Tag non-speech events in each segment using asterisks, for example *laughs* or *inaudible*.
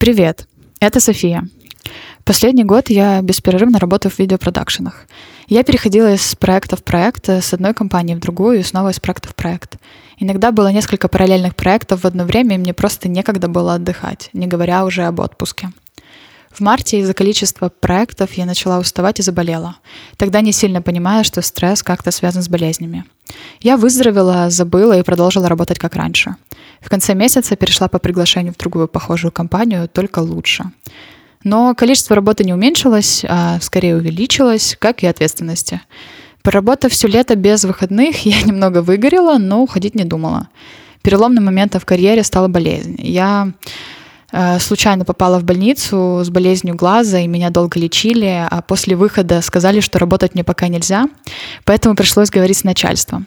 Привет, это София. Последний год я беспрерывно работаю в видеопродакшенах. Я переходила из проекта в проект, с одной компании в другую и снова из проекта в проект. Иногда было несколько параллельных проектов в одно время, и мне просто некогда было отдыхать, не говоря уже об отпуске. В марте из-за количества проектов я начала уставать и заболела. Тогда не сильно понимая, что стресс как-то связан с болезнями. Я выздоровела, забыла и продолжила работать как раньше. В конце месяца перешла по приглашению в другую похожую компанию, только лучше. Но количество работы не уменьшилось, а скорее увеличилось, как и ответственности. Поработав все лето без выходных, *laughs* я немного выгорела, но уходить не думала. Переломным моментом в карьере стала болезнь. Я случайно попала в больницу с болезнью глаза, и меня долго лечили, а после выхода сказали, что работать мне пока нельзя, поэтому пришлось говорить с начальством.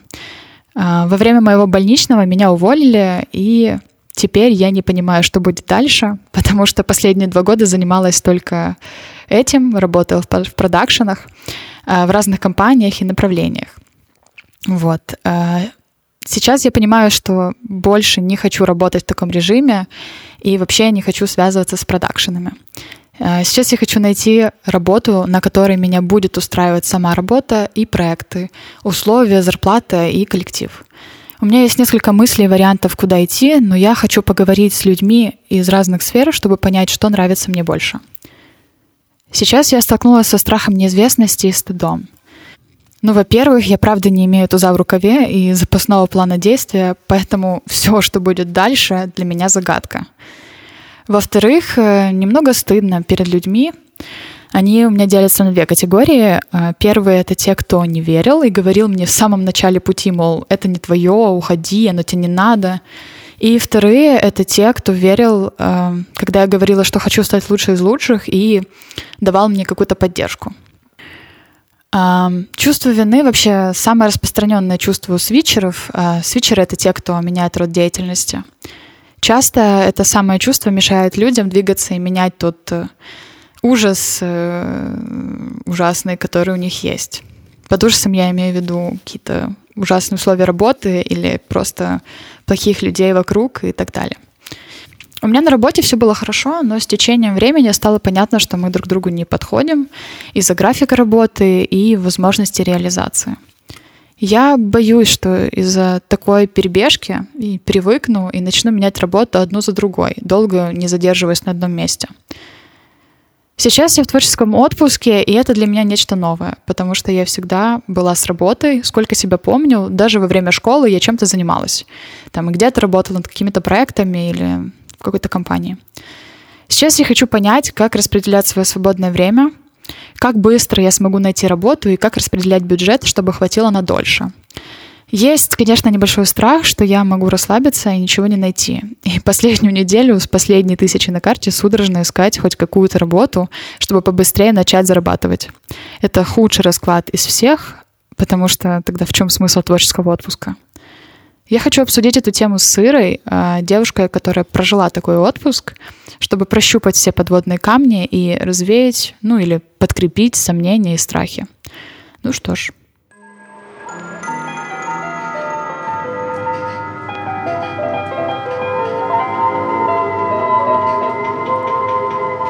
Э, во время моего больничного меня уволили, и Теперь я не понимаю, что будет дальше, *laughs* потому что последние два года занималась только этим, работала в продакшенах, э, в разных компаниях и направлениях. Вот. Э, сейчас я понимаю, что больше не хочу работать в таком режиме и вообще не хочу связываться с продакшенами. Э, сейчас я хочу найти работу, на которой меня будет устраивать сама работа и проекты, условия, зарплата и коллектив. У меня есть несколько мыслей и вариантов, куда идти, но я хочу поговорить с людьми из разных сфер, чтобы понять, что нравится мне больше. Сейчас я столкнулась со страхом неизвестности и стыдом. Ну, во-первых, я правда не имею туза в рукаве и запасного плана действия, поэтому *laughs* все, что будет дальше, для меня загадка. Во-вторых, э, немного стыдно перед людьми, они у меня делятся на две категории. А, первые — это те, кто не верил и говорил мне в самом начале пути, мол, это не твое, уходи, оно тебе не надо. И вторые — это те, кто верил, а, когда я говорила, что хочу стать лучшей из лучших, и давал мне какую-то поддержку. А, чувство вины вообще самое распространенное чувство у свитчеров. Свитчеры — это те, кто меняет род деятельности. Часто это самое чувство мешает людям двигаться и менять тот э, ужас э, ужасный, который у них есть. Под ужасом я имею в виду какие-то ужасные условия работы или просто плохих людей вокруг и так далее. У меня на работе все было хорошо, но с течением времени стало понятно, что мы друг другу не подходим из-за графика работы и возможности реализации. Я боюсь, что из-за такой перебежки и привыкну и начну менять работу одну за другой, долго не задерживаясь на одном месте. Сейчас я в творческом отпуске, и это для меня нечто новое, потому что я всегда была с работой, сколько себя помню, даже во время школы я чем-то занималась. Там где-то работала над какими-то проектами или в какой-то компании. Сейчас я хочу понять, как распределять свое свободное время, как быстро я смогу найти работу и как распределять бюджет, чтобы хватило на дольше. Есть, конечно, небольшой страх, что я могу расслабиться и ничего не найти. И *laughs* последнюю неделю с последней тысячи на карте судорожно искать хоть какую-то работу, чтобы побыстрее начать зарабатывать. Это худший расклад из всех, потому что тогда в чем смысл творческого отпуска? Я хочу обсудить эту тему с Ирой, а, девушкой, которая прожила такой отпуск, чтобы прощупать все подводные камни и развеять, ну или подкрепить сомнения и страхи. Ну что ж,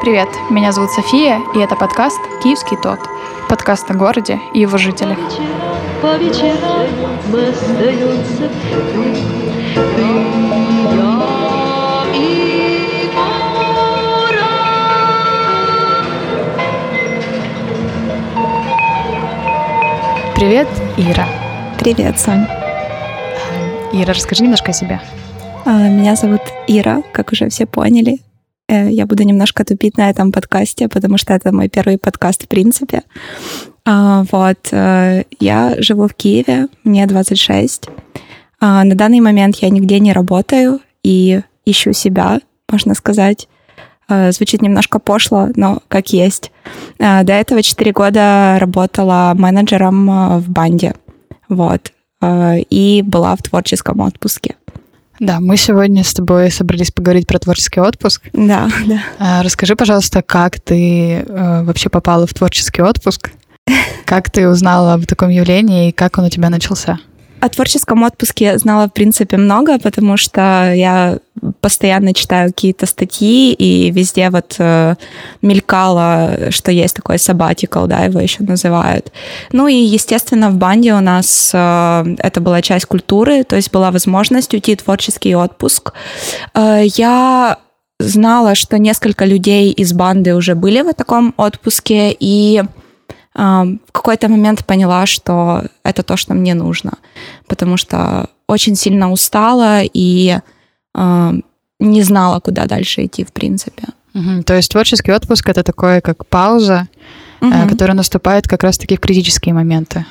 Привет, меня зовут София, и это подкаст «Киевский тот». Подкаст о городе и его жителях. По вечерам мы остаемся ты, ты, я и Привет, Ира. Привет, Сонь. Ира, расскажи немножко о себе. А, меня зовут Ира, как уже все поняли. Э, я буду немножко тупить на этом подкасте, потому что это мой первый подкаст в принципе. А, вот. Э, я живу в Киеве, мне 26. А, на данный момент я нигде не работаю и ищу себя, можно сказать. А, звучит немножко пошло, но как есть. До этого 4 года работала менеджером в банде. Вот. И была в творческом отпуске. Да, мы сегодня с тобой собрались поговорить про творческий отпуск. Да, да. А, расскажи, пожалуйста, как ты э, вообще попала в творческий отпуск? *laughs* Как ты узнала об таком явлении и как он у тебя начался? О творческом отпуске знала, в принципе, много, потому что я постоянно читаю какие-то статьи, и везде вот э, мелькало, что есть такой sabbatical, да, его еще называют. Ну и, естественно, в банде у нас э, это была часть культуры, то есть была возможность уйти в творческий отпуск. Э, я знала, что несколько людей из банды уже были в таком отпуске, и в какой-то момент поняла, что это то, что мне нужно, потому что очень сильно устала и не знала, куда дальше идти, в принципе. Угу. То есть творческий отпуск это такое, как пауза, угу. которая наступает как раз-таки в критические моменты.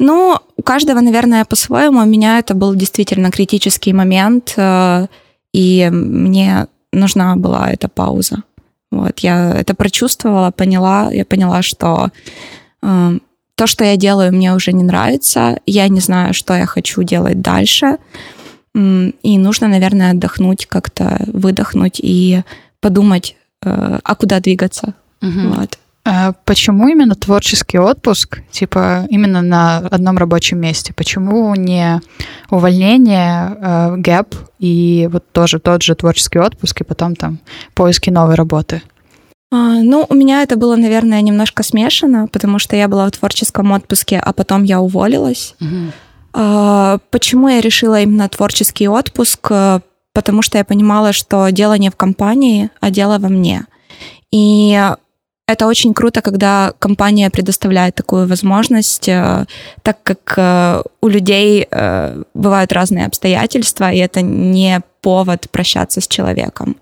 Ну, у каждого, наверное, по-своему. У меня это был действительно критический момент, э, и мне нужна была эта пауза. Вот, я это прочувствовала, поняла, я поняла, что э, то, что я делаю, мне уже не нравится, я не знаю, что я хочу делать дальше, э, и нужно, наверное, отдохнуть как-то, выдохнуть и подумать, э, а куда двигаться. Угу. Вот. А почему именно творческий отпуск, типа именно на одном рабочем месте? Почему не увольнение, э, гэп и вот тоже тот же творческий отпуск и потом там поиски новой работы? А, ну, у меня это было, наверное, немножко смешано, потому что я была в творческом отпуске, а потом я уволилась. Угу. А, почему я решила именно творческий отпуск? Потому что я понимала, что дело не в компании, а дело во мне. И это очень круто, когда компания предоставляет такую возможность, э, так как э, у людей э, бывают разные обстоятельства, и это не повод прощаться с человеком.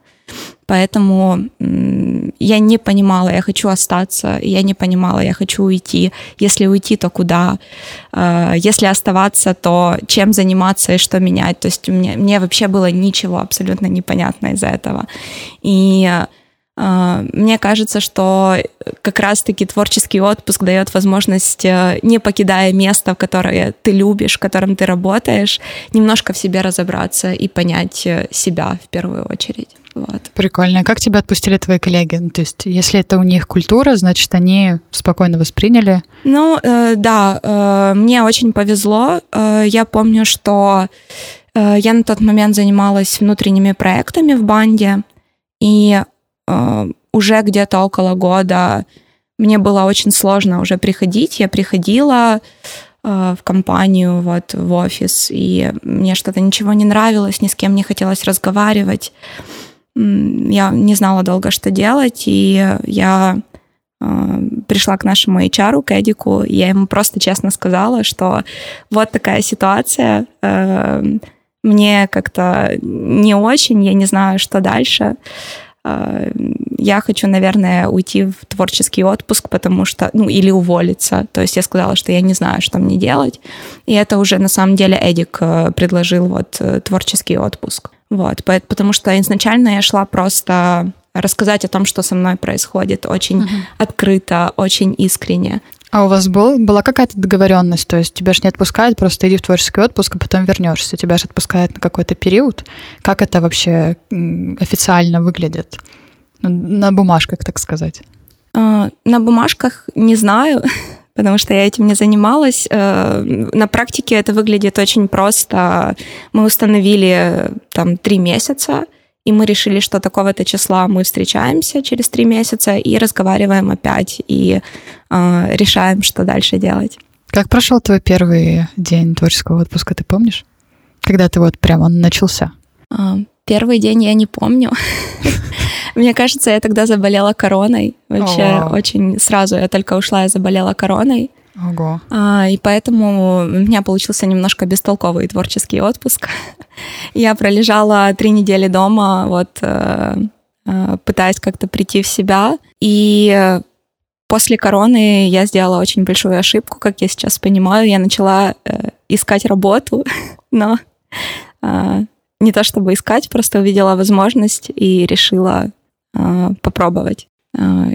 Поэтому я не понимала, я хочу остаться, я не понимала, я хочу уйти. Если уйти, то куда? Если оставаться, то чем заниматься и что менять? То есть мне, мне вообще было ничего абсолютно непонятно из-за этого. И мне кажется, что как раз-таки творческий отпуск дает возможность, э, не покидая место, которое ты любишь, в котором ты работаешь, немножко в себе разобраться и понять э, себя в первую очередь. Вот. Прикольно. Как тебя отпустили твои коллеги? Ну, то есть, если это у них культура, значит, они спокойно восприняли? Ну, э, да, э, мне очень повезло. Э, я помню, что э, я на тот момент занималась внутренними проектами в банде, и Э, уже где-то около года мне было очень сложно уже приходить. Я приходила э, в компанию, вот в офис, и мне что-то ничего не нравилось, ни с кем не хотелось разговаривать. Я не знала долго, что делать, и я э, пришла к нашему HR, к Эдику, и я ему просто честно сказала, что вот такая ситуация, мне как-то не очень, я не знаю, что дальше. Э, я хочу, наверное, уйти в творческий отпуск, потому что, ну, или уволиться. То есть я сказала, что я не знаю, что мне делать. И это уже, на самом деле, Эдик э, предложил вот э, творческий отпуск. Вот, потому что изначально я шла просто рассказать о том, что со мной происходит, очень uh-huh. открыто, очень искренне. А у вас был, была какая-то договоренность? То есть тебя же не отпускают, просто иди в творческий отпуск, а потом вернешься. Тебя же отпускают на какой-то период. Как это вообще официально выглядит? Ну, на бумажках, так сказать. А, на бумажках не знаю, *laughs* потому что я этим не занималась. Э, на практике это выглядит очень просто. Мы установили там три месяца, и мы решили, что такого-то числа мы встречаемся через три месяца и разговариваем опять, и э, решаем, что дальше делать. Как прошел твой первый день творческого отпуска, ты помнишь? Когда ты вот прямо он начался? А, первый день я не помню. *laughs* Мне кажется, я тогда заболела короной. Вообще очень сразу я только ушла, я заболела короной. Ого. А, и поэтому у меня получился немножко бестолковый творческий отпуск. *laughs* Я пролежала три недели дома, вот э, э, пытаясь как-то прийти в себя. И после короны я сделала очень большую ошибку, как я сейчас понимаю. Я начала э, искать работу, *laughs* но не то чтобы искать, просто увидела возможность и решила попробовать.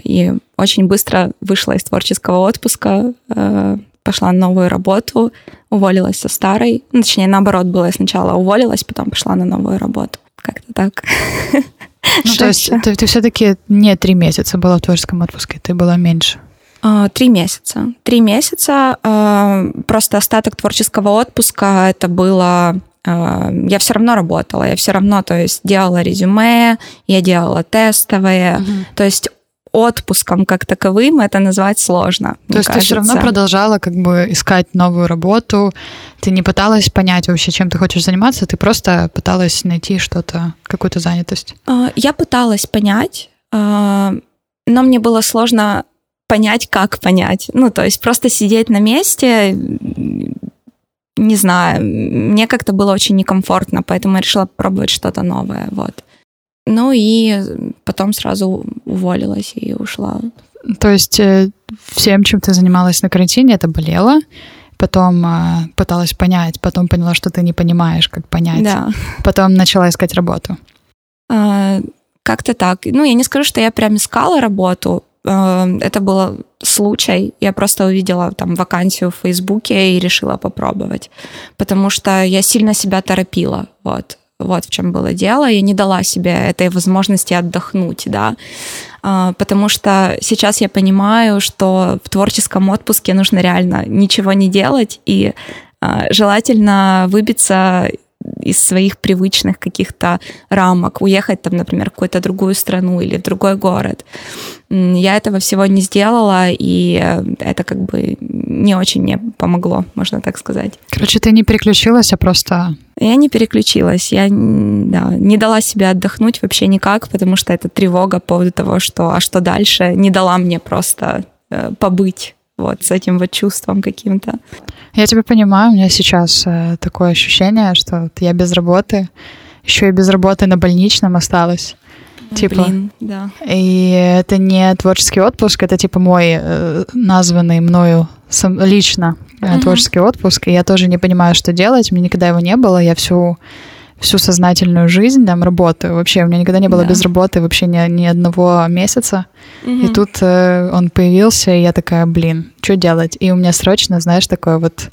И очень быстро вышла из творческого отпуска, пошла на новую работу, уволилась со старой. Ну, точнее, наоборот было. Я сначала уволилась, потом пошла на новую работу. Как-то так. Ну, то есть ты, ты все-таки не три месяца была в творческом отпуске, ты была меньше. А, три месяца. Три месяца. А, просто остаток творческого отпуска это было а, я все равно работала, я все равно, то есть делала резюме, я делала тестовые, угу. то есть отпуском как таковым это назвать сложно. То есть кажется. ты все равно продолжала как бы искать новую работу, ты не пыталась понять вообще, чем ты хочешь заниматься, ты просто пыталась найти что-то, какую-то занятость? Я пыталась понять, но мне было сложно понять, как понять. Ну, то есть просто сидеть на месте, не знаю, мне как-то было очень некомфортно, поэтому я решила попробовать что-то новое, вот. Ну и потом сразу уволилась и ушла. То есть э, всем, чем ты занималась на карантине, это болело, потом э, пыталась понять, потом поняла, что ты не понимаешь, как понять. Да. Потом начала искать работу. А, как-то так. Ну, я не скажу, что я прям искала работу, Эм, это был случай. Я просто увидела там вакансию в Фейсбуке и решила попробовать. Потому что я сильно себя торопила. Вот. Вот в чем было дело. Я не дала себе этой возможности отдохнуть, да. А, потому что сейчас я понимаю, что в творческом отпуске нужно реально ничего не делать и а, желательно выбиться из своих привычных каких-то рамок, уехать там, например, в какую-то другую страну или в другой город. Я этого всего не сделала, и это как бы не очень мне помогло, можно так сказать. Короче, ты не переключилась, а просто... Я не переключилась, я да, не дала себе отдохнуть вообще никак, потому что это тревога по поводу того, что а что дальше, не дала мне просто э, побыть вот с этим вот чувством каким-то. Я тебя понимаю, у меня сейчас э, такое ощущение, что вот я без работы, еще и без работы на больничном осталась. Типа, Блин, да. И это не творческий отпуск, это типа мой э, названный мною сам, лично uh-huh. творческий отпуск. И я тоже не понимаю, что делать. Мне никогда его не было. Я всю всю сознательную жизнь там работаю. Вообще, у меня никогда не было да. без работы вообще ни, ни одного месяца. Угу. И тут э, он появился, и я такая, блин, что делать? И у меня срочно, знаешь, такое вот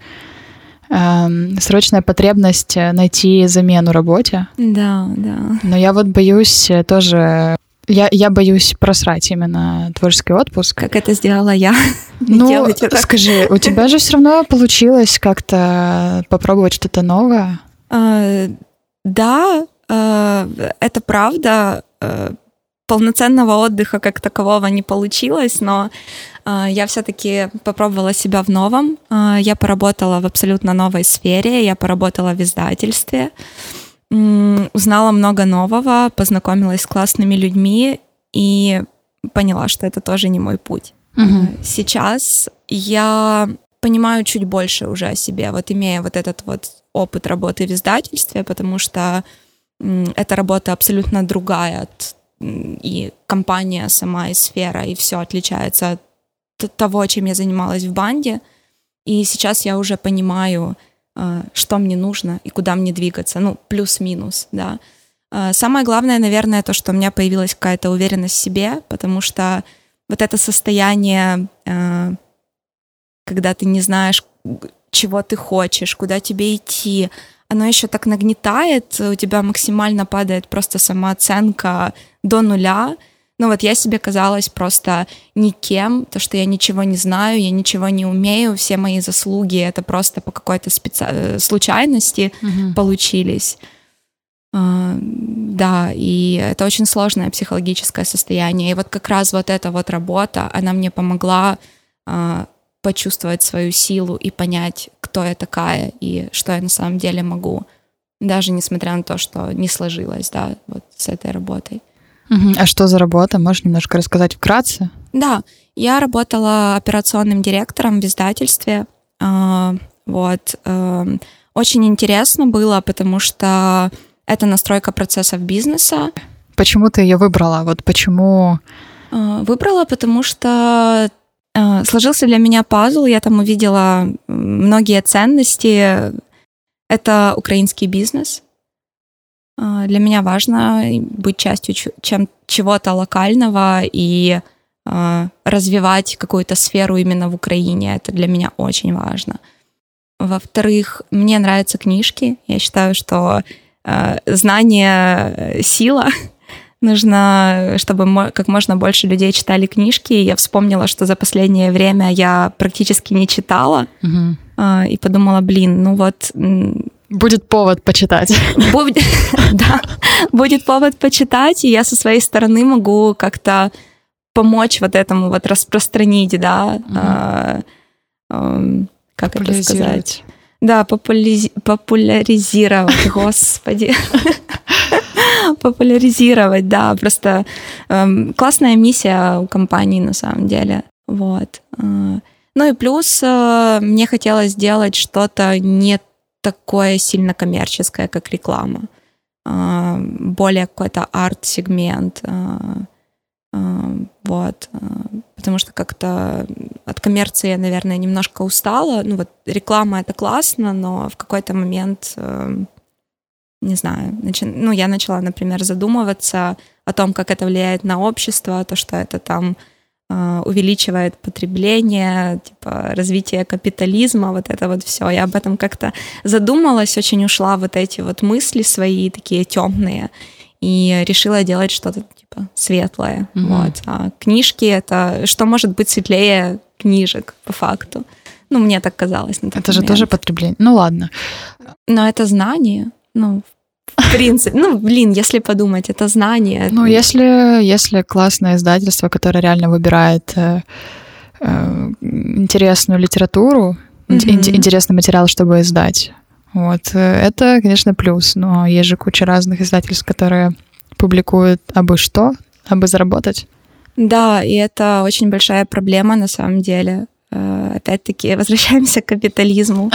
э, срочная потребность найти замену работе. Да, да. Но я вот боюсь тоже я, я боюсь просрать именно творческий отпуск. Как это сделала я? *laughs* Ну, скажи, у тебя же все равно получилось как-то попробовать что-то новое? А, да, э, это правда. Э, полноценного отдыха как такового не получилось, но э, я все-таки попробовала себя в новом. Я поработала в абсолютно новой сфере, я поработала в издательстве, узнала много нового, познакомилась с классными людьми и поняла, что это тоже не мой путь. Угу. Сейчас я понимаю чуть больше уже о себе, вот имея вот этот вот опыт работы в издательстве, потому что эта работа абсолютно другая от и компания сама, и сфера, и все отличается от того, чем я занималась в банде. И сейчас я уже понимаю, э, что мне нужно и куда мне двигаться, ну, плюс-минус, да. Э, самое главное, наверное, то, что у меня появилась какая-то уверенность в себе, потому что вот это состояние, э, когда ты не знаешь, чего ты хочешь, куда тебе идти, оно еще так нагнетает, у тебя максимально падает просто самооценка до нуля. Ну вот я себе казалась просто никем, то, что я ничего не знаю, я ничего не умею, все мои заслуги это просто по какой-то специ... Э, случайности угу. получились. Uh, да, и это очень сложное психологическое состояние. И вот как раз вот эта вот работа, она мне помогла uh, почувствовать свою силу и понять, кто я такая и что я на самом деле могу, даже несмотря на то, что не сложилось, да, вот с этой работой. А что за работа? Можешь немножко рассказать вкратце? Да, я работала операционным директором в издательстве. А, вот. Эм, очень интересно было, потому что это настройка процессов бизнеса. Почему ты ее выбрала? Вот почему? А, выбрала, потому что Э, сложился для меня пазл, я там увидела многие ценности. Это украинский бизнес. Э, для меня важно быть частью чем, чего-то локального и э, развивать какую-то сферу именно в Украине. Это для меня очень важно. Во-вторых, мне нравятся книжки. Я считаю, что знание — сила. Нужно, чтобы как можно больше людей читали книжки. И я вспомнила, что за последнее время я практически не читала. Угу. И подумала, блин, ну вот... Будет повод почитать. *laughs* Будет, *laughs* да, будет повод почитать, и я со своей стороны могу как-то помочь вот этому вот распространить, да, угу. а, как это сказать? Да, популяриз... популяризировать, *laughs* господи. *laughs* Популяризировать, да, просто эм, классная миссия у компании на самом деле. Вот. Э, ну и плюс э, мне хотелось сделать что-то не такое сильно коммерческое, как реклама. Э, более какой-то арт-сегмент. Вот. Потому что как-то от коммерции я, наверное, немножко устала. Ну вот реклама — это классно, но в какой-то момент не знаю, начи... ну, я начала, например, задумываться о том, как это влияет на общество, то, что это там э, увеличивает потребление, типа развитие капитализма, вот это вот все. Я об этом как-то задумалась, очень ушла вот эти вот мысли свои такие темные и решила делать что-то типа светлое. Mm-hmm. Вот. А книжки это что может быть светлее книжек по факту? Ну, мне так казалось. На это же тоже потребление. Ну ладно. Но это знание. Ну, в принципе, ну, блин, если подумать, это знание. Ну, если, если классное издательство, которое реально выбирает э, э, интересную литературу, mm-hmm. интересный материал, чтобы издать, вот, э, это, конечно, плюс. Но есть же куча разных издательств, которые публикуют абы что, абы заработать. Да, и это очень большая проблема на самом деле. Э, опять-таки, *laughs* возвращаемся к капитализму.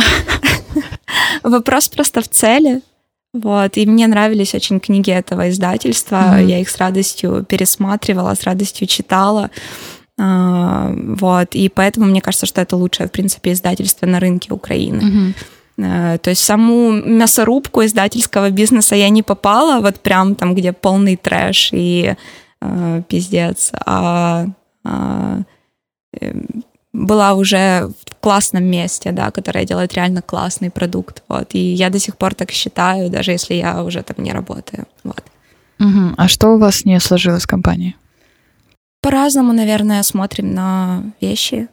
*laughs* Вопрос просто в цели. Вот, и мне нравились очень книги этого издательства. Mm-hmm. Я их с радостью пересматривала, с радостью читала. А, вот, и поэтому мне кажется, что это лучшее, в принципе, издательство на рынке Украины. Mm-hmm. То есть саму мясорубку издательского бизнеса я не попала, вот прям там, где полный трэш и э, пиздец. А, а эм, была уже в классном месте, да, которое делает реально классный продукт, вот, и я до сих пор так считаю, даже если я уже там не работаю, вот. Угу. А что у вас не сложилось в компании? По-разному, наверное, смотрим на вещи.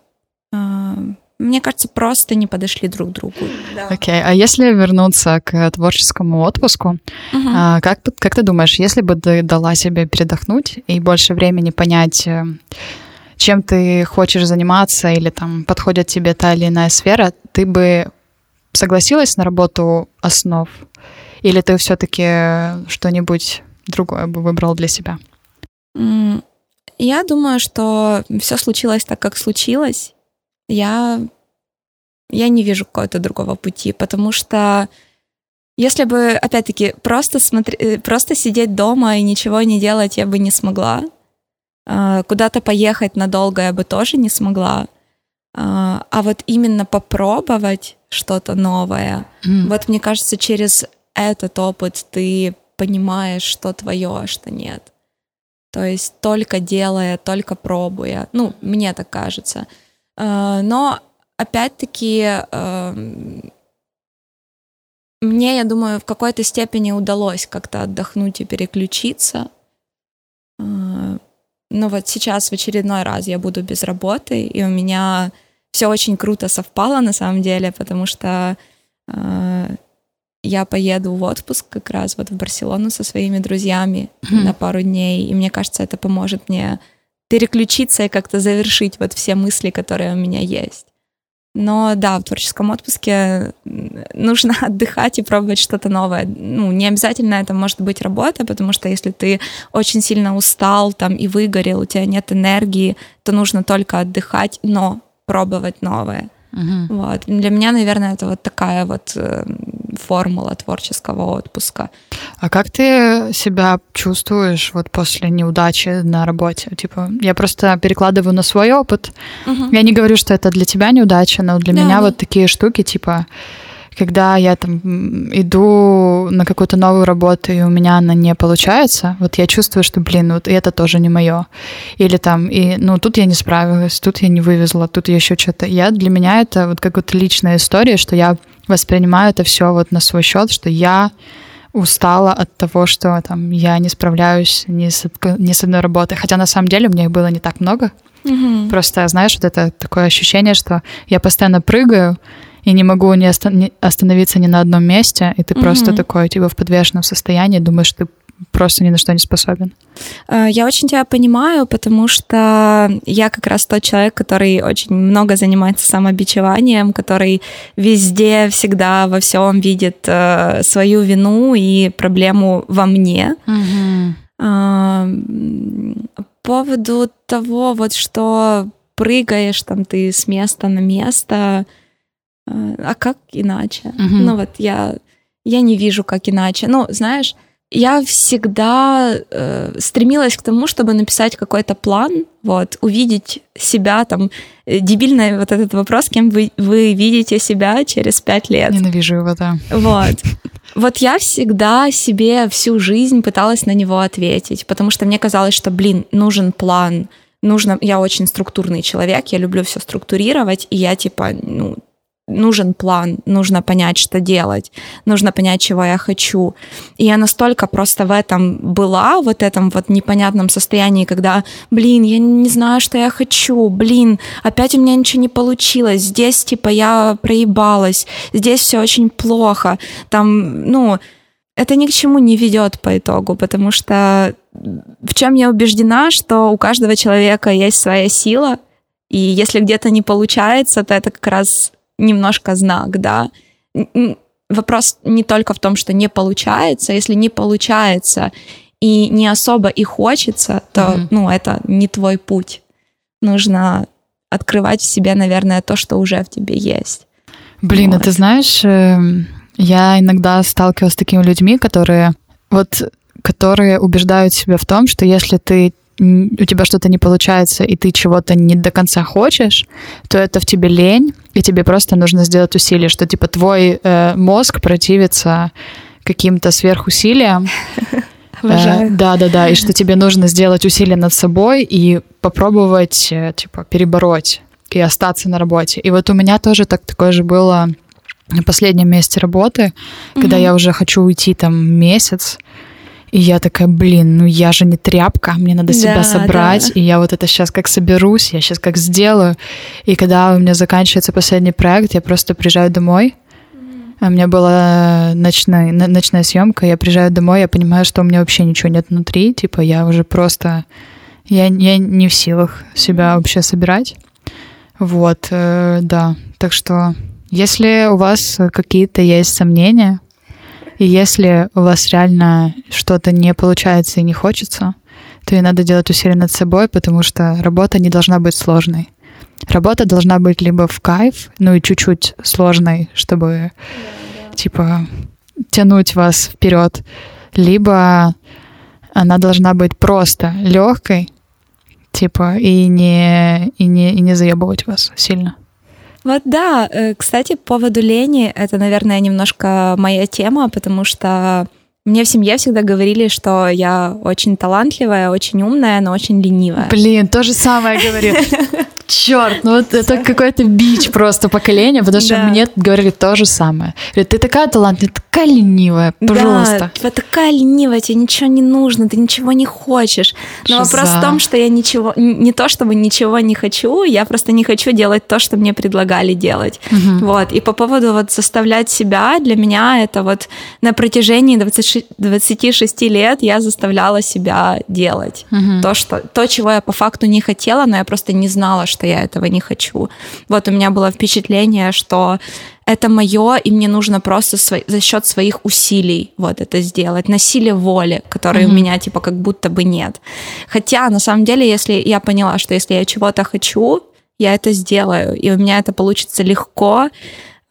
А, мне кажется, просто не подошли друг другу. Окей, okay. а если вернуться к творческому отпуску, uh-huh. как, как ты думаешь, если бы ты дала себе передохнуть и больше времени понять э, чем ты хочешь заниматься или там подходит тебе та или иная сфера, ты бы согласилась на работу основ? Или ты все-таки что-нибудь другое бы выбрал для себя? Я думаю, что все случилось так, как случилось. Я, я не вижу какого-то другого пути, потому что если бы, опять-таки, просто, смотри, э, просто сидеть дома и ничего не делать я бы не смогла. А, куда-то поехать надолго я бы тоже не смогла. А, а вот именно попробовать что-то новое, mm. вот мне кажется, через этот опыт ты понимаешь, что твое, а что нет. То есть только делая, только пробуя. Ну, мне так кажется. А, но опять-таки мне, я думаю, в какой-то степени удалось как-то отдохнуть и переключиться. Но вот сейчас в очередной раз я буду без работы, и у меня все очень круто совпало на самом деле, потому что э, я поеду в отпуск как раз вот в Барселону со своими друзьями mm-hmm. на пару дней, и мне кажется, это поможет мне переключиться и как-то завершить вот все мысли, которые у меня есть. Но да, в творческом отпуске нужно *laughs* отдыхать и пробовать что-то новое. Ну, не обязательно это может быть работа, потому что если ты очень сильно устал там и выгорел, у тебя нет энергии, то нужно только отдыхать, но пробовать новое. Угу. Вот. Для меня, наверное, это вот такая вот э, формула творческого отпуска. А как ты себя чувствуешь вот после неудачи на работе? Типа, я просто перекладываю на свой опыт. Угу. Я не говорю, что это для тебя неудача, но для да, меня да. вот такие штуки, типа, когда я там иду на какую-то новую работу, и у меня она не получается, вот я чувствую, что, блин, вот это тоже не мое. Или там, и, ну, тут я не справилась, тут я не вывезла, тут я еще что-то. Я, для меня это вот как вот личная история, что я воспринимаю это все вот на свой счет, что я устала от того, что там я не справляюсь ни с, ни с одной работой. Хотя на самом деле у меня их было не так много. Угу. Просто, знаешь, вот это такое ощущение, что я постоянно прыгаю, и не могу не остановиться ни на одном месте, и ты угу. просто такой, типа, в подвешенном состоянии, думаешь, ты просто ни на что не способен. Э, я очень тебя понимаю, потому что я как раз тот человек, который очень много занимается самобичеванием, который везде, всегда, во всем видит э, свою вину и проблему во мне. Угу. По поводу того, вот что прыгаешь там ты с места на место, а как иначе? Угу. Ну вот я я не вижу, как иначе. Ну, знаешь, я всегда э, стремилась к тому, чтобы написать какой-то план, вот, увидеть себя там, э, дебильный вот этот вопрос, кем вы, вы видите себя через пять лет. Ненавижу его, да. Вот. *laughs* Вот я всегда себе всю жизнь пыталась на него ответить, потому что мне казалось, что, блин, нужен план, нужно, я очень структурный человек, я люблю все структурировать, и я типа, ну, нужен план, нужно понять, что делать, нужно понять, чего я хочу. И я настолько просто в этом была, вот этом вот непонятном состоянии, когда, блин, я не знаю, что я хочу, блин, опять у меня ничего не получилось, здесь типа я проебалась, здесь все очень плохо, там, ну, это ни к чему не ведет по итогу, потому что в чем я убеждена, что у каждого человека есть своя сила, и если где-то не получается, то это как раз немножко знак, да. Вопрос не только в том, что не получается. Если не получается и не особо и хочется, то, mm-hmm. ну, это не твой путь. Нужно открывать в себе, наверное, то, что уже в тебе есть. Блин, вот. а ты знаешь, эм, я иногда сталкивалась с такими людьми, которые вот которые убеждают себя в том, что если ты у тебя что-то не получается, и ты чего-то не до конца хочешь, то это в тебе лень, и тебе просто нужно сделать усилие, что типа твой э, мозг противится каким-то сверхусилиям. *laughs* Э, да, да, да, и что тебе нужно сделать усилие над собой и попробовать, э, типа, перебороть и остаться на работе. И вот у меня тоже так такое же было на последнем месте работы, когда я уже хочу уйти там месяц, и я такая, блин, ну я же не тряпка, мне надо себя да, собрать, да. и я вот это сейчас как соберусь, я сейчас как сделаю. И когда у меня заканчивается последний проект, я просто приезжаю домой, у меня была ночная, ночная съемка, я приезжаю домой, я понимаю, что у меня вообще ничего нет внутри, типа я уже просто, я, я не в силах себя вообще собирать. Вот, э, да, так что если у вас какие-то есть сомнения, и если у вас реально что-то не получается и не хочется, то и надо делать усилия над собой, потому что работа не должна быть сложной. Работа должна быть либо в кайф, ну и чуть-чуть сложной, чтобы да, да. типа тянуть вас вперед, либо она должна быть просто легкой, типа и не и не и не заебывать вас сильно. Вот да, э, кстати, по поводу лени, это, наверное, немножко моя тема, потому что мне в семье всегда говорили, что я очень талантливая, очень умная, но очень ленивая. Блин, то же самое говорю. *laughs* Черт, ну вот это какой-то бич просто поколения, потому что да. мне говорили то же самое. Говорят, ты такая талантливая, такая ленивая, пожалуйста. Да, ты такая ленивая, тебе ничего не нужно, ты ничего не хочешь. Но Шиза. вопрос в том, что я ничего, не то чтобы ничего не хочу, я просто не хочу делать то, что мне предлагали делать. Угу. Вот. И по поводу вот заставлять себя, для меня это вот на протяжении 26, 26 лет я заставляла себя делать угу. то, что, то, чего я по факту не хотела, но я просто не знала, что что я этого не хочу. Вот у меня было впечатление, что это мое, и мне нужно просто сво- за счет своих усилий вот это сделать, насилие воли, которой mm-hmm. у меня типа как будто бы нет. Хотя на самом деле, если я поняла, что если я чего-то хочу, я это сделаю, и у меня это получится легко,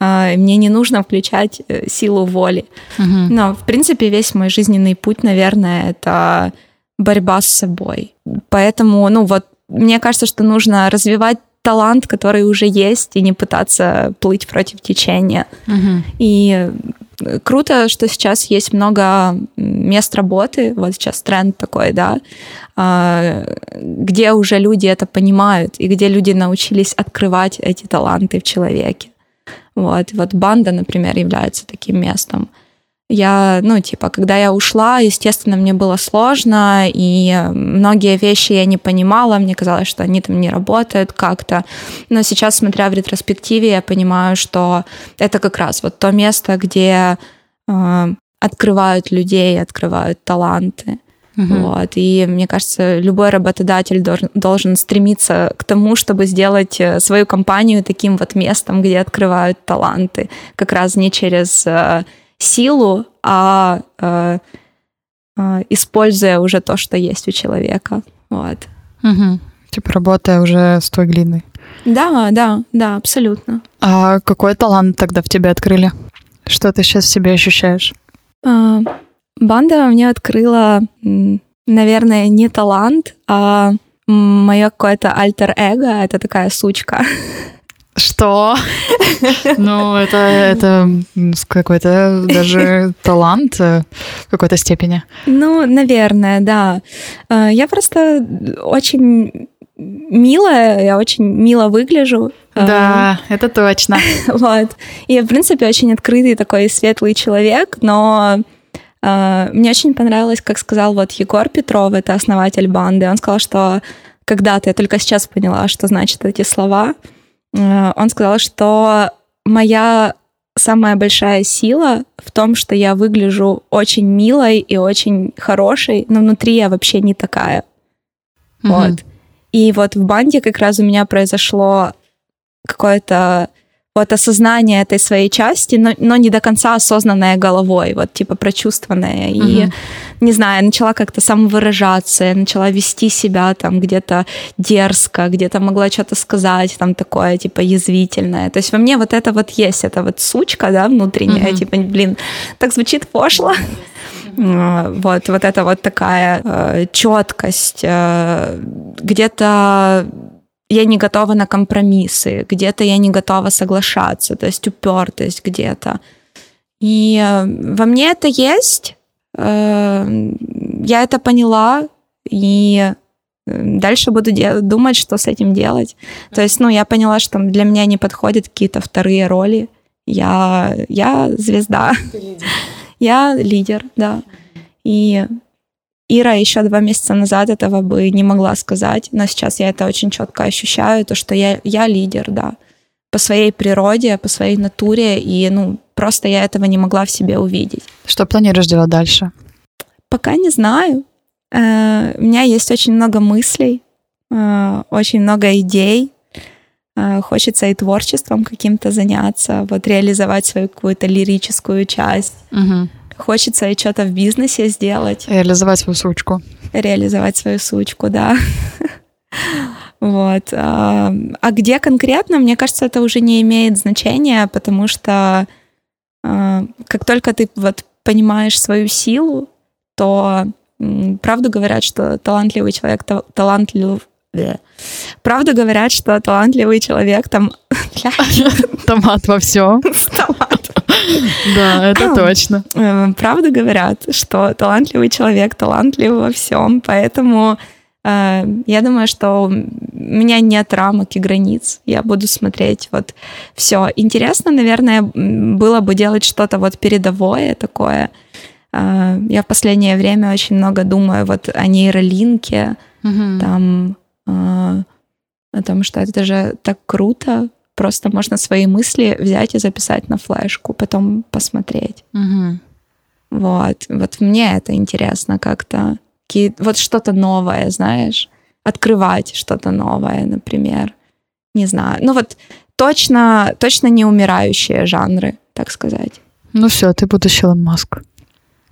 э, мне не нужно включать э, силу воли. Mm-hmm. Но в принципе весь мой жизненный путь, наверное, это борьба с собой. Поэтому, ну вот мне кажется, что нужно развивать талант, который уже есть, и не пытаться плыть против течения. Угу. И круто, что сейчас есть много мест работы, вот сейчас тренд такой, да, а, где уже люди это понимают, и где люди научились открывать эти таланты в человеке. Вот, вот банда, например, является таким местом. Я, ну, типа, когда я ушла, естественно, мне было сложно, и многие вещи я не понимала, мне казалось, что они там не работают как-то. Но сейчас, смотря в ретроспективе, я понимаю, что это как раз вот то место, где э, открывают людей, открывают таланты. Угу. Вот. И мне кажется, любой работодатель должен, должен стремиться к тому, чтобы сделать э, свою компанию таким вот местом, где открывают таланты. Как раз не через э, силу, а э, э, используя уже то, что есть у человека. Вот. Угу. Типа работая уже с той глиной. Да, да, да, абсолютно. А какой талант тогда в тебе открыли? Что ты сейчас в себе ощущаешь? А, банда мне открыла, наверное, не талант, а мое какое-то альтер-эго. Это такая сучка. *laughs* Что? Ну, это, это какой-то даже талант э, в какой-то степени. Ну, наверное, да. Э, я просто очень милая, я очень мило выгляжу. Да, э, это точно. *laughs* Вот. И я, в принципе, очень открытый такой светлый человек, но мне очень понравилось, как сказал вот Егор Петров, это основатель банды, он сказал, что когда-то, я только сейчас поняла, что значат эти слова, он сказал, что моя самая большая сила в том, что я выгляжу очень милой и очень хорошей, но внутри я вообще не такая. Mm-hmm. Вот. И вот в банде как раз у меня произошло какое-то вот осознание этой своей части, но, но не до конца осознанное головой, вот типа прочувствованное. Mm-hmm. И, не знаю, я начала как-то самовыражаться, я начала вести себя там где-то дерзко, где-то могла что-то сказать, там такое типа язвительное. То есть во мне вот это вот есть, это вот сучка, да, внутренняя, mm-hmm. типа, блин, так звучит пошло. Вот, вот это вот такая э, четкость, э, где-то я не готова на компромиссы, где-то я не готова соглашаться, то есть упертость где-то. И э, во мне это есть, э, я это поняла, и э, дальше буду думать, что с этим делать. То есть, ну, я поняла, что для меня не подходят какие-то вторые роли. Я, я звезда. Я лидер, да. И Ира еще два месяца назад этого бы не могла сказать, но сейчас я это очень четко ощущаю, то, что я, я лидер, да, по своей природе, по своей натуре, и, ну, просто я этого не могла в себе увидеть. Что планируешь делать дальше? Пока не знаю. Э, у меня есть очень много мыслей, э, очень много идей. Э, хочется и творчеством каким-то заняться, вот реализовать свою какую-то лирическую часть. Угу Хочется и что-то в бизнесе сделать. Реализовать свою сучку. Реализовать свою сучку, да. *laughs* Вот. А, а где конкретно, мне кажется, это уже не имеет значения, потому что а, как только ты вот понимаешь свою силу, то правду говорят, что талантливый человек талантлив, Правда говорят, что талантливый человек там... *laughs* Томат во всем. *laughs* Да, это точно. Э, правда говорят, что талантливый человек талантлив во всем, поэтому э, я думаю, что у меня нет рамок и границ. Я буду смотреть вот все. Интересно, наверное, было бы делать что-то вот передовое такое. Э, я в последнее время очень много думаю вот о нейролинке, угу. там а, о том, что это же так круто, просто можно свои мысли взять и записать на флешку, потом посмотреть. Угу. Вот, вот мне это интересно как-то. Вот что-то новое, знаешь, открывать что-то новое, например. Не знаю. Ну вот точно, точно не умирающие жанры, так сказать. Ну все, ты будущий Илон Маск.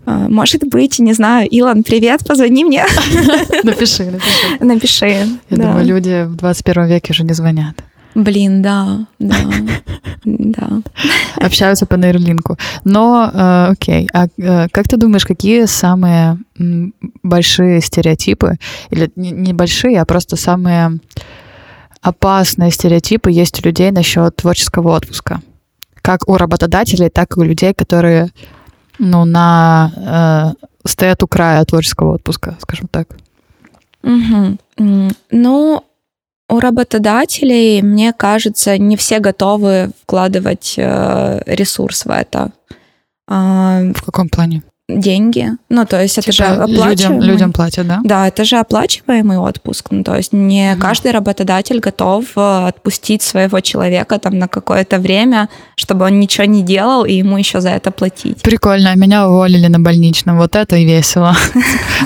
А, может быть, не знаю, Илон, привет, позвони мне. *laughs* Напиши, напиши. Напиши. Я да. думаю, люди в 21 веке уже не звонят. Блин, да, да, *laughs* да. Общаются по нейролинку. Но, э, окей, а э, как ты думаешь, какие самые большие стереотипы, или не, не большие, а просто самые опасные стереотипы есть у людей насчет творческого отпуска? Как у работодателей, так и у людей, которые ну, на э, стоят у края творческого отпуска, скажем так. Угу. Ну, у работодателей, мне кажется, не все готовы вкладывать э, ресурс в это. А, В каком плане? Деньги. Ну, то есть это же Типа людям, оплачиваемый. людям платят, да? Да, это же оплачиваемый отпуск. Ну, то есть не Мгм. каждый работодатель готов э, отпустить своего человека там на какое-то время, чтобы он ничего не делал, и ему еще за это платить. Прикольно, меня уволили на больничном, вот это и весело.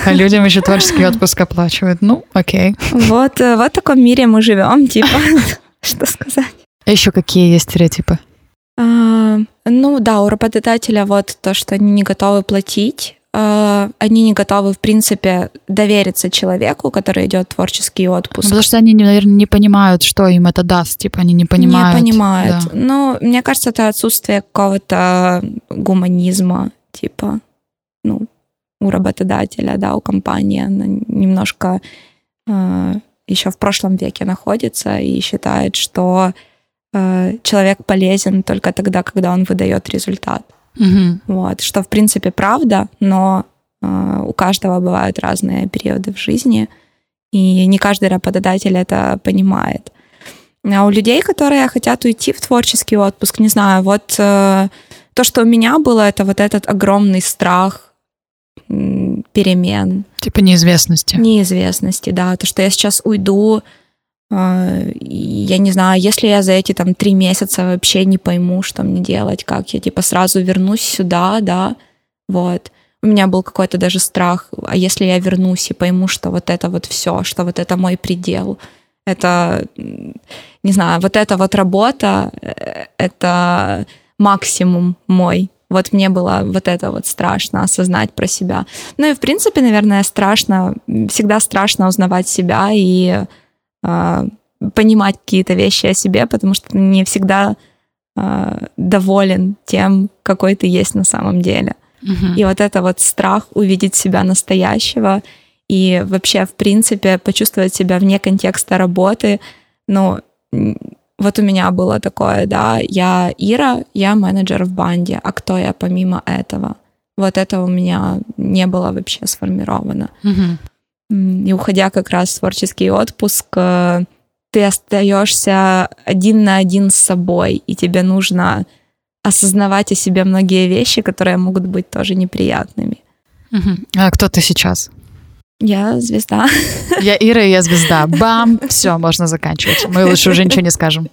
А людям еще творческий отпуск оплачивают. Ну, окей. Вот, э, вот в таком мире мы живем, типа, *laughs* что сказать. А еще какие есть стереотипы? А, Ну да, у работодателя вот то, что они не готовы платить, а, они не готовы, в принципе, довериться человеку, который идет в творческий отпуск. Потому что они, наверное, не понимают, что им это даст. Типа они не понимают. Не понимают. Да. Ну, мне кажется, это отсутствие какого-то гуманизма, типа, ну, у работодателя, да, у компании. Она немножко еще в прошлом веке находится и считает, что э, человек полезен только тогда, когда он выдает результат. Мгм. Вот, что, в принципе, правда, но э, у каждого бывают разные периоды в жизни, и не каждый работодатель это понимает. А у людей, которые хотят уйти в творческий отпуск, не знаю, вот э, то, что у меня было, это вот этот огромный страх перемен, Типа неизвестности. неизвестности, да, то, что я сейчас уйду, э, я не знаю, если я за эти там три месяца вообще не пойму, что мне делать, как я типа сразу вернусь сюда, да, вот. У меня был какой-то даже страх, а если я вернусь и пойму, что вот это вот все, что вот это мой предел, это, не знаю, вот эта вот работа, э, это максимум мой. Вот мне было вот это вот страшно осознать про себя. Ну и в принципе, наверное, страшно, всегда страшно узнавать себя и понимать какие-то вещи о себе, потому что ты не всегда э, доволен тем, какой ты есть на самом деле. Мгм. И вот это вот страх увидеть себя настоящего и вообще, в принципе, почувствовать себя вне контекста работы. Ну, вот у меня было такое, да, я Ира, я менеджер в банде, а кто я помимо этого? Вот это у меня не было вообще сформировано. Мгм. И уходя как раз в творческий отпуск, э, ты остаешься один на один с собой, и тебе нужно осознавать о себе многие вещи, которые могут быть тоже неприятными. А кто ты сейчас? Я звезда. *laughs* Я Ира, и я звезда. Бам! Все, можно заканчивать. Мы лучше уже ничего не скажем.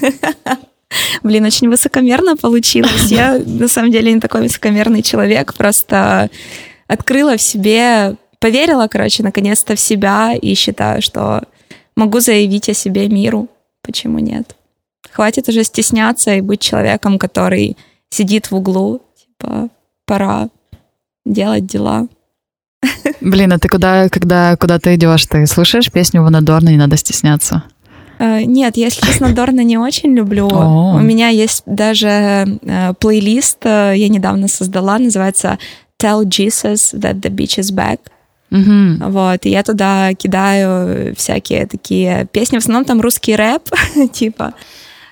*laughs* Блин, очень высокомерно получилось. Я на самом деле не такой высокомерный человек, просто открыла в себе, поверила, короче, наконец-то в себя и считаю, что могу заявить о себе миру. Почему нет? Хватит уже стесняться и быть человеком, который сидит в углу. Типа, пора делать дела. Блин, а ты куда, когда куда ты идешь? Ты слушаешь песню Ванадорна, не надо стесняться. Э, Нет, я, если честно, Дорна не очень люблю. О. У меня есть даже э, плейлист, э, я недавно создала, называется Tell Jesus that the beach is back. Мгм. Вот, и я туда кидаю всякие такие песни, в основном там русский рэп, *laughs* типа.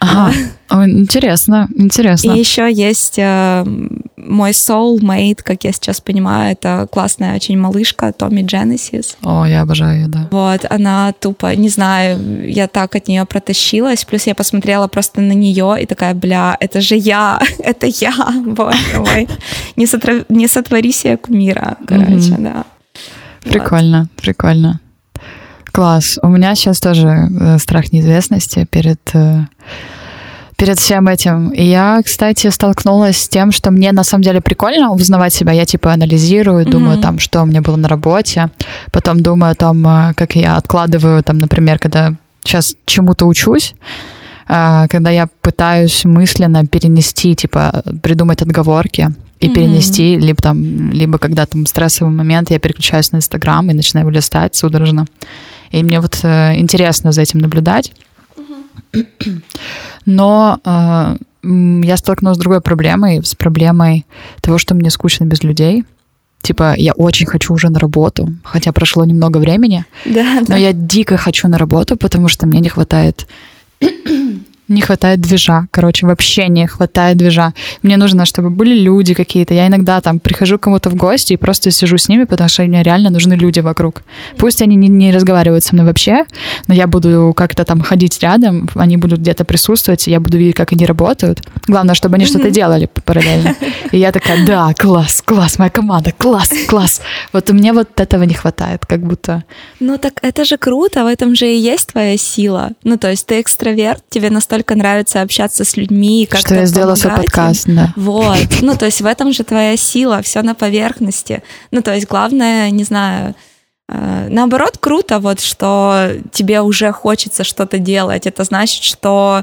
Ага. Ой, Интересно, интересно. И еще есть э, мой soulmate, как я сейчас понимаю, это классная очень малышка Томми Genesis. О, я обожаю ее, да. Вот, она тупо, не знаю, я так от нее протащилась, плюс я посмотрела просто на нее и такая, бля, это же я, *laughs* это я, *laughs* боже мой. Не, сотвори себе кумира, короче, да. Прикольно, прикольно. Класс. У меня сейчас тоже э, страх неизвестности перед, э, перед всем этим. И я, кстати, столкнулась с тем, что мне на самом деле прикольно узнавать себя. Я типа анализирую, думаю Мгм. там, что у меня было на работе. Потом думаю о том, э, как я откладываю, там, например, когда сейчас чему-то учусь, когда я пытаюсь мысленно перенести, типа, придумать отговорки и Мгм. перенести, либо там, либо когда там стрессовый момент, я переключаюсь на Инстаграм и начинаю его листать судорожно. И мне вот э, интересно за этим наблюдать. Но э, я столкнулась с другой проблемой, с проблемой того, что мне скучно без людей. Типа, я очень хочу уже на работу, хотя прошло немного времени, Да, но да. я дико хочу на работу, потому что мне не хватает не хватает движа. Короче, вообще не хватает движа. Мне нужно, чтобы были люди какие-то. Я иногда там прихожу к кому-то в гости и просто сижу с ними, потому что мне реально нужны люди вокруг. Пусть они не, не разговаривают со мной вообще, но я буду как-то там ходить рядом, они будут где-то присутствовать, я буду видеть, как они работают. Главное, чтобы они что-то делали параллельно. И я такая, да, класс, класс, моя команда, класс, класс. Вот у меня вот этого не хватает, как будто. Ну так это же круто, в этом же и есть твоя сила. Ну то есть ты экстраверт, тебе настолько настолько нравится общаться с людьми, как Что я сделала свой подкаст, да. Вот. *laughs* Ну, то есть в этом же твоя сила, все на поверхности. Ну, то есть главное, не знаю, э, Наоборот, круто, вот, что тебе уже хочется что-то делать. Это значит, что,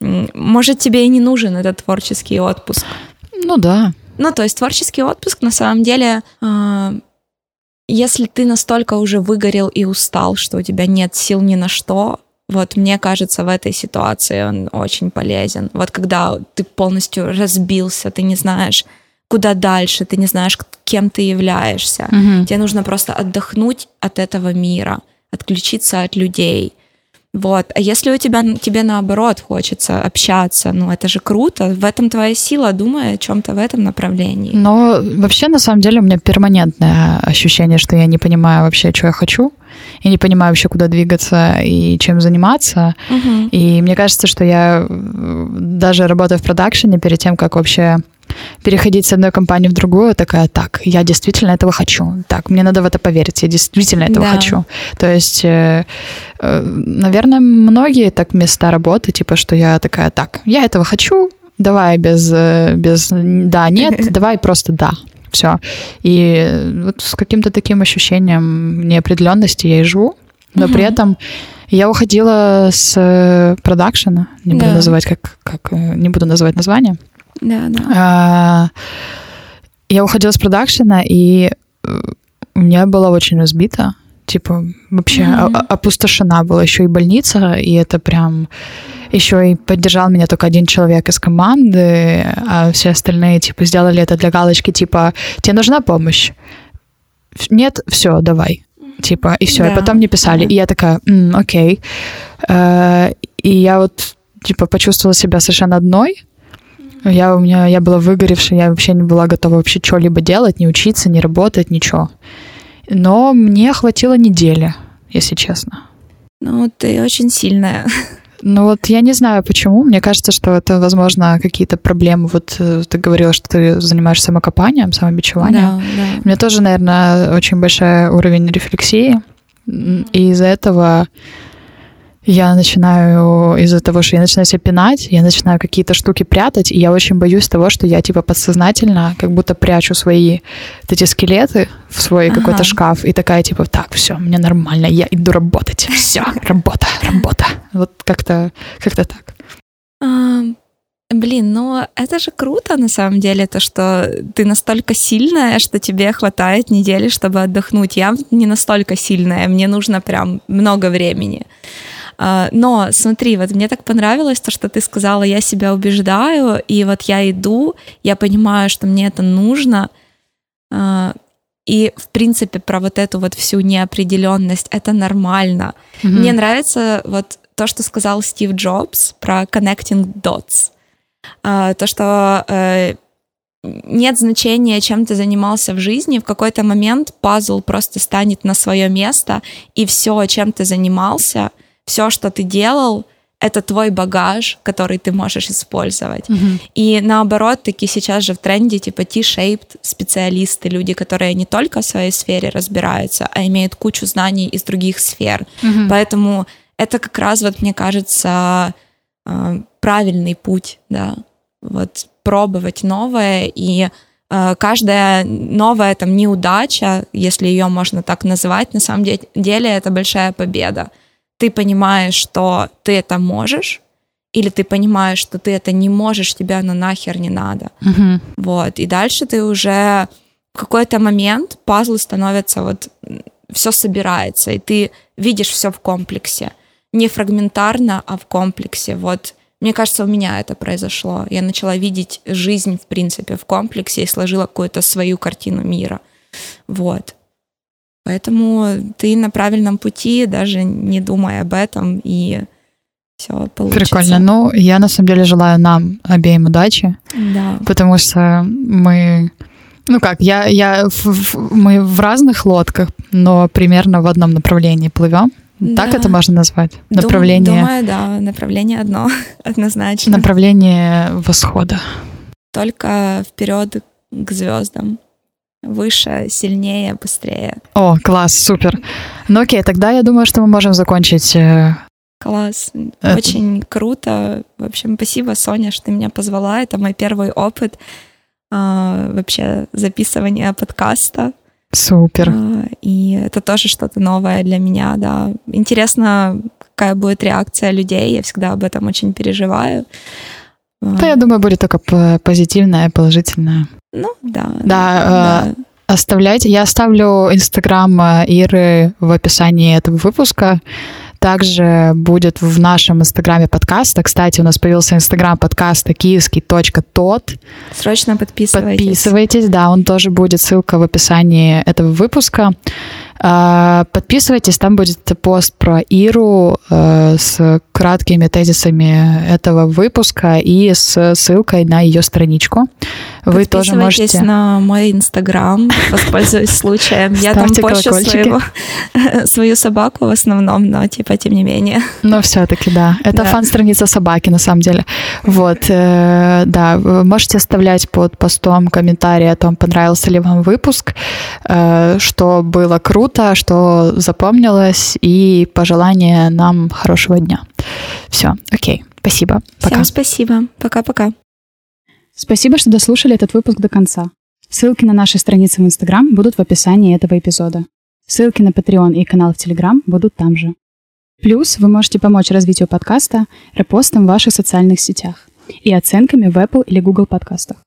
может, тебе и не нужен этот творческий отпуск. Ну да. Ну, то есть творческий отпуск, на самом деле, э, если ты настолько уже выгорел и устал, что у тебя нет сил ни на что, вот мне кажется, в этой ситуации он очень полезен. Вот когда ты полностью разбился, ты не знаешь, куда дальше, ты не знаешь, кем ты являешься. Угу. Тебе нужно просто отдохнуть от этого мира, отключиться от людей. Вот. А если у тебя тебе наоборот хочется общаться, ну это же круто. В этом твоя сила, думай о чем-то в этом направлении. Но вообще, на самом деле, у меня перманентное ощущение, что я не понимаю вообще, что я хочу. И не понимаю вообще, куда двигаться и чем заниматься. Угу. И мне кажется, что я даже работая в продакшене, перед тем, как вообще переходить с одной компании в другую, такая, так, я действительно этого хочу. Так, мне надо в это поверить, я действительно этого да. хочу. То есть, э, э, наверное, многие так места работы, типа, что я такая, так, я этого хочу, давай без, э, без да, нет, *laughs* давай просто да. Все. И вот с каким-то таким ощущением неопределенности я и живу, но угу. при этом я уходила с продакшена, не буду да. называть как, как не буду называть название. Да, да. А, я уходила с продакшена, и э, у меня была очень разбита. Типа, вообще mm-hmm. опустошена была еще и больница, и это прям еще и поддержал меня только один человек из команды, а все остальные, типа, сделали это для галочки, типа, тебе нужна помощь? Нет, все, давай. Типа, и все. Да. И потом мне писали. И я такая, М, окей. Э, и я вот, типа, почувствовала себя совершенно одной, я у меня, я была выгоревшая, я вообще не была готова вообще что-либо делать, не учиться, не работать, ничего. Но мне хватило недели, если честно. Ну, ты очень сильная. Ну вот я не знаю почему. Мне кажется, что это, возможно, какие-то проблемы. Вот э, ты говорила, что ты занимаешься самокопанием, самобичеванием. Да, да. У меня тоже, наверное, очень большой уровень рефлексии. И из-за этого я начинаю из-за того, что я начинаю себя пинать, я начинаю какие-то штуки прятать, и я очень боюсь того, что я типа подсознательно как будто прячу свои вот эти скелеты в свой ага. какой-то шкаф, и такая типа, так, все, мне нормально, я иду работать, *laughs* все, работа, работа. Вот как-то как-то так. Блин, ну это же круто на самом деле, то, что ты настолько сильная, что тебе хватает недели, чтобы отдохнуть. Я не настолько сильная, мне нужно прям много времени. А, но смотри, вот мне так понравилось то, что ты сказала, я себя убеждаю, и вот я иду, я понимаю, что мне это нужно. А, и, в принципе, про вот эту вот всю неопределенность, это нормально. Mm-hmm. Мне нравится вот то, что сказал Стив Джобс про connecting dots. А, то, что э, нет значения, чем ты занимался в жизни, в какой-то момент пазл просто станет на свое место, и все, чем ты занимался, все, что ты делал, это твой багаж, который ты можешь использовать. Mm-hmm. И наоборот, таки сейчас же в тренде типа T-shaped специалисты, люди, которые не только в своей сфере разбираются, а имеют кучу знаний из других сфер. Mm-hmm. Поэтому это как раз вот мне кажется э, правильный путь, да, вот пробовать новое и э, каждая новая там неудача, если ее можно так называть, на самом деле это большая победа ты понимаешь, что ты это можешь, или ты понимаешь, что ты это не можешь, тебе оно нахер не надо. Угу. Вот. И дальше ты уже в какой-то момент пазлы становятся вот все собирается, и ты видишь все в комплексе. Не фрагментарно, а в комплексе. Вот мне кажется, у меня это произошло. Я начала видеть жизнь, в принципе, в комплексе и сложила какую-то свою картину мира. Вот. Поэтому ты на правильном пути, даже не думая об этом, и все получится. Прикольно. Ну, я на самом деле желаю нам обеим удачи. Да. Потому что мы... Ну как, я, я, в- в- мы в разных лодках, но примерно в одном направлении плывем. Так Да. это можно назвать? Дум- Направление, Думаю, да, направление одно, *laughs* однозначно. направление восхода. Только вперед к звездам. Выше, сильнее, быстрее. О, класс, супер. Ну окей, тогда я думаю, что мы можем закончить. э, Класс. Это- Очень круто. В общем, спасибо, Соня, что ты меня позвала. Это мой первый опыт а, вообще записывания подкаста. Супер. А, И это тоже что-то новое для меня, да. Интересно, какая будет реакция людей. Я всегда об этом очень переживаю. Да, я думаю, будет только позитивное, положительное. Ну, да. Да, э, Оставляйте. Я оставлю инстаграм э, Иры в описании этого выпуска. Также будет в нашем инстаграме подкаста. Кстати, у нас появился инстаграм подкаста киевский.тот. Срочно подписывайтесь. Подписывайтесь, да, он тоже будет, ссылка в описании этого выпуска. А, Подписывайтесь, там будет пост про Иру э, с краткими тезисами этого выпуска и с ссылкой на ее страничку. Вы тоже можете... на мой инстаграм, воспользуюсь случаем. Я там пощу своего, *laughs* свою собаку в основном, но типа тем не менее. Но все-таки, да. Это Да. фан-страница собаки, на самом деле. Вот, э, да, можете оставлять под постом комментарии о том, понравился ли вам выпуск, э, что было круто, что запомнилось, и пожелания нам хорошего дня. Все, окей, спасибо. Пока. Всем спасибо. Пока-пока. Спасибо, что дослушали этот выпуск до конца. Ссылки на наши страницы в Инстаграм будут в описании этого эпизода. Ссылки на Patreon и канал в Телеграм будут там же. Плюс вы можете помочь развитию подкаста репостом в ваших социальных сетях и оценками в Apple или Google подкастах.